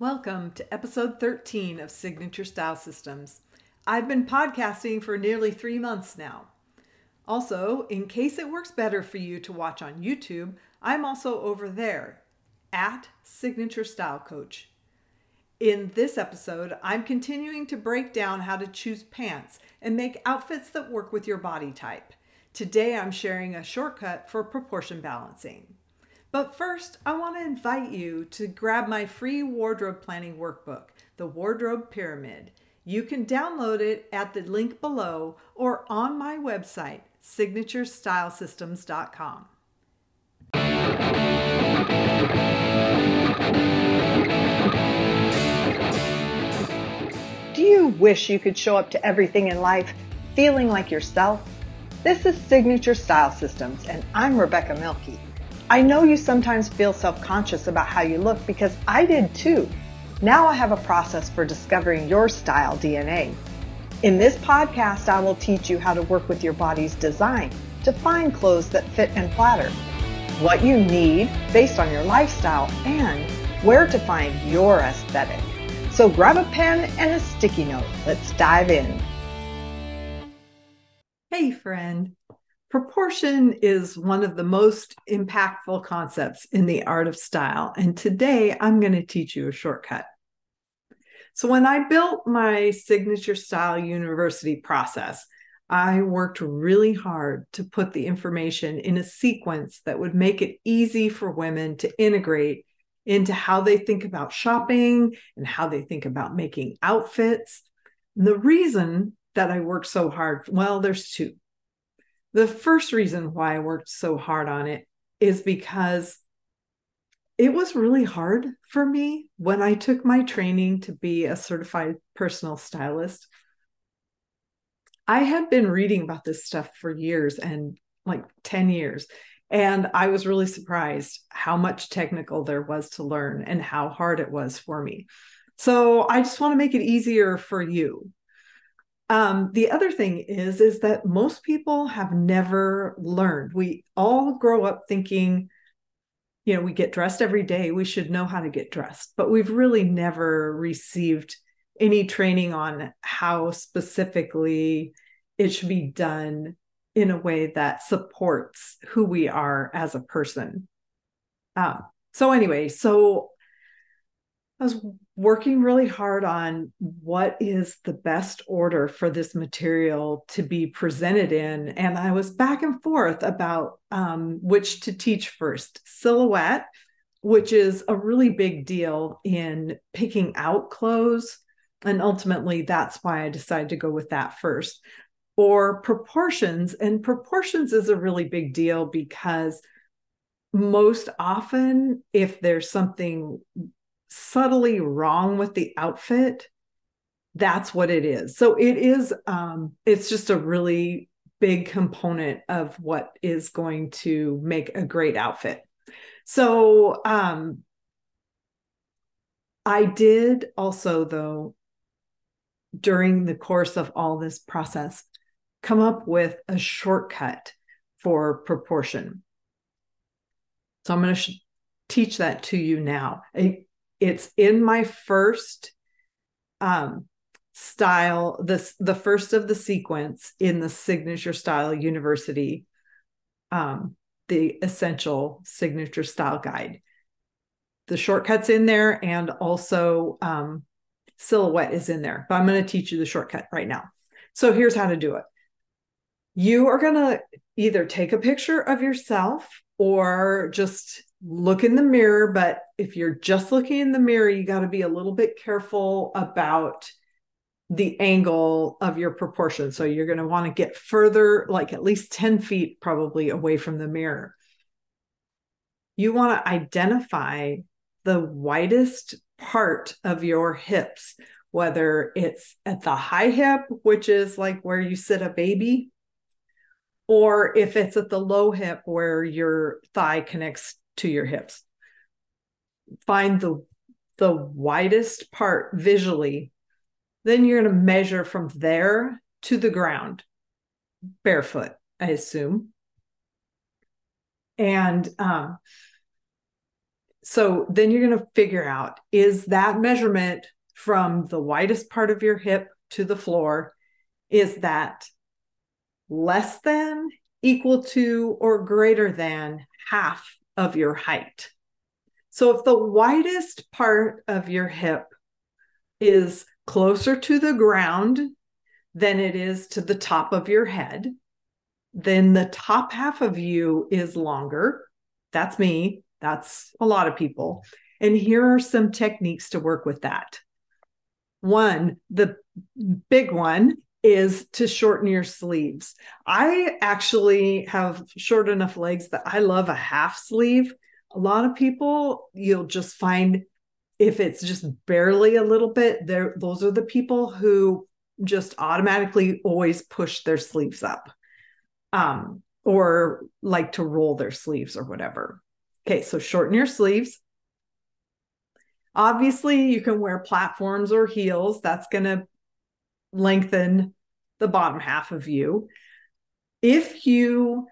Welcome to episode 13 of Signature Style Systems. I've been podcasting for nearly three months now. Also, in case it works better for you to watch on YouTube, I'm also over there at Signature Style Coach. In this episode, I'm continuing to break down how to choose pants and make outfits that work with your body type. Today, I'm sharing a shortcut for proportion balancing. But first, I want to invite you to grab my free wardrobe planning workbook, The Wardrobe Pyramid. You can download it at the link below or on my website, signaturestylesystems.com. Do you wish you could show up to everything in life feeling like yourself? This is Signature Style Systems, and I'm Rebecca Milkey. I know you sometimes feel self conscious about how you look because I did too. Now I have a process for discovering your style DNA. In this podcast, I will teach you how to work with your body's design to find clothes that fit and flatter, what you need based on your lifestyle, and where to find your aesthetic. So grab a pen and a sticky note. Let's dive in. Hey, friend. Proportion is one of the most impactful concepts in the art of style. And today I'm going to teach you a shortcut. So, when I built my signature style university process, I worked really hard to put the information in a sequence that would make it easy for women to integrate into how they think about shopping and how they think about making outfits. The reason that I worked so hard, well, there's two. The first reason why I worked so hard on it is because it was really hard for me when I took my training to be a certified personal stylist. I had been reading about this stuff for years and like 10 years. And I was really surprised how much technical there was to learn and how hard it was for me. So I just want to make it easier for you um, the other thing is is that most people have never learned. We all grow up thinking you know we get dressed every day we should know how to get dressed but we've really never received any training on how specifically it should be done in a way that supports who we are as a person. Um, so anyway so I was working really hard on what is the best order for this material to be presented in. And I was back and forth about um, which to teach first silhouette, which is a really big deal in picking out clothes. And ultimately, that's why I decided to go with that first. Or proportions. And proportions is a really big deal because most often, if there's something subtly wrong with the outfit, that's what it is. So it is um it's just a really big component of what is going to make a great outfit. So um I did also though during the course of all this process come up with a shortcut for proportion. So I'm going to sh- teach that to you now it's in my first um, style this the first of the sequence in the signature style university um, the essential signature style guide. The shortcuts in there and also um, silhouette is in there but i'm going to teach you the shortcut right now. So here's how to do it. You are going to either take a picture of yourself or just look in the mirror. But if you're just looking in the mirror, you got to be a little bit careful about the angle of your proportion. So you're going to want to get further, like at least 10 feet probably away from the mirror. You want to identify the widest part of your hips, whether it's at the high hip, which is like where you sit a baby, or if it's at the low hip where your thigh connects to your hips. Find the the widest part visually. Then you're going to measure from there to the ground, barefoot, I assume. And um, so then you're going to figure out is that measurement from the widest part of your hip to the floor is that less than equal to or greater than half of your height so if the widest part of your hip is closer to the ground than it is to the top of your head then the top half of you is longer that's me that's a lot of people. And here are some techniques to work with that. One, the big one is to shorten your sleeves. I actually have short enough legs that I love a half sleeve. A lot of people, you'll just find if it's just barely a little bit, there those are the people who just automatically always push their sleeves up. Um, or like to roll their sleeves or whatever. Okay, so shorten your sleeves. Obviously, you can wear platforms or heels. That's going to lengthen the bottom half of you. If you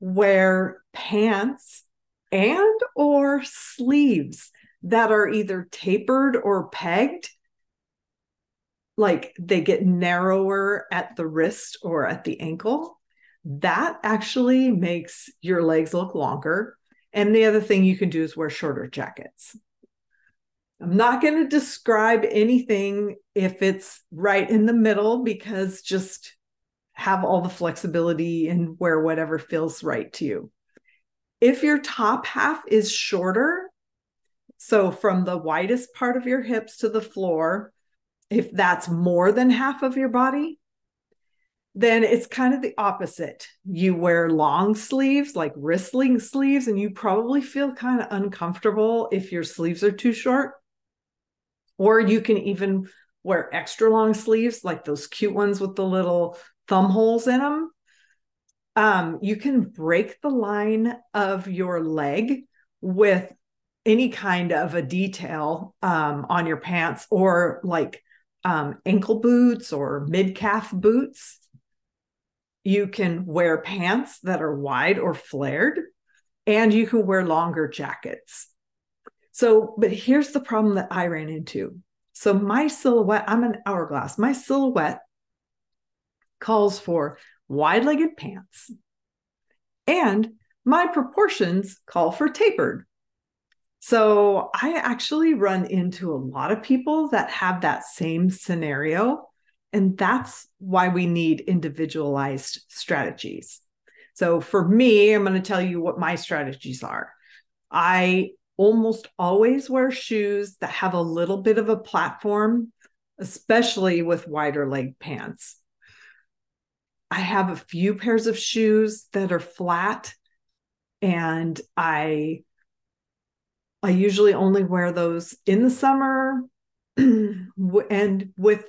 wear pants and or sleeves that are either tapered or pegged, like they get narrower at the wrist or at the ankle, that actually makes your legs look longer and the other thing you can do is wear shorter jackets. I'm not going to describe anything if it's right in the middle because just have all the flexibility and wear whatever feels right to you. If your top half is shorter, so from the widest part of your hips to the floor, if that's more than half of your body, then it's kind of the opposite. You wear long sleeves, like wrist-length sleeves, and you probably feel kind of uncomfortable if your sleeves are too short. Or you can even wear extra long sleeves, like those cute ones with the little thumb holes in them. Um, you can break the line of your leg with any kind of a detail um, on your pants or like um, ankle boots or mid calf boots you can wear pants that are wide or flared, and you can wear longer jackets. So, but here's the problem that I ran into. So, my silhouette, I'm an hourglass, my silhouette calls for wide legged pants, and my proportions call for tapered. So, I actually run into a lot of people that have that same scenario and that's why we need individualized strategies. So for me, I'm going to tell you what my strategies are. I almost always wear shoes that have a little bit of a platform, especially with wider leg pants. I have a few pairs of shoes that are flat and I I usually only wear those in the summer and with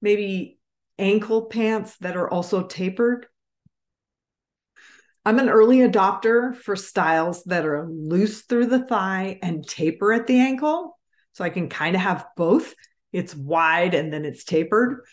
maybe ankle pants that are also tapered. I'm an early adopter for styles that are loose through the thigh and taper at the ankle. So I can kind of have both. It's wide and then it's tapered.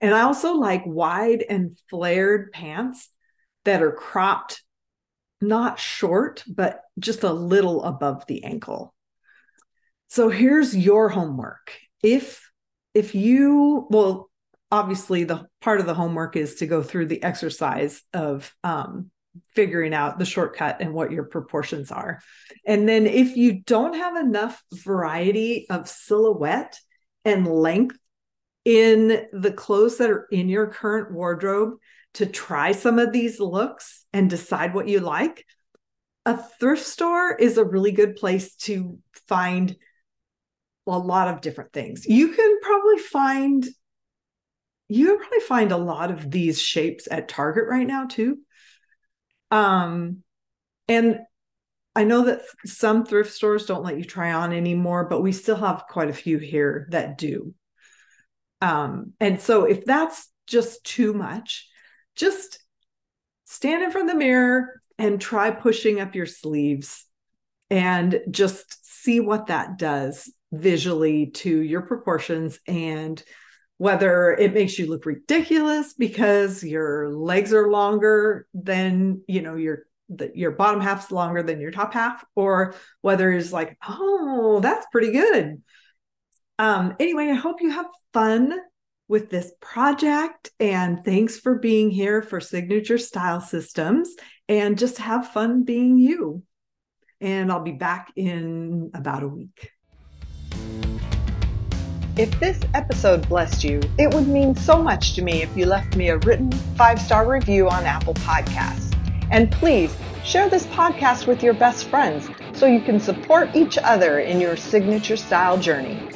And I also like wide and flared pants that are cropped, not short, but just a little above the ankle. So here's your homework. If if you well obviously the part of the homework is to go through the exercise of um, figuring out the shortcut and what your proportions are and then if you don't have enough variety of silhouette and length in the clothes that are in your current wardrobe to try some of these looks and decide what you like a thrift store is a really good place to find a lot of different things. You can probably find you probably find a lot of these shapes at Target right now too. Um and I know that some thrift stores don't let you try on anymore, but we still have quite a few here that do. Um and so if that's just too much, just stand in front of the mirror and try pushing up your sleeves and just see what that does visually to your proportions and whether it makes you look ridiculous because your legs are longer than you know your that your bottom half's longer than your top half, or whether it's like, oh, that's pretty good. Um, anyway, I hope you have fun with this project. And thanks for being here for Signature Style Systems. And just have fun being you. And I'll be back in about a week. If this episode blessed you, it would mean so much to me if you left me a written five star review on Apple Podcasts. And please share this podcast with your best friends so you can support each other in your signature style journey.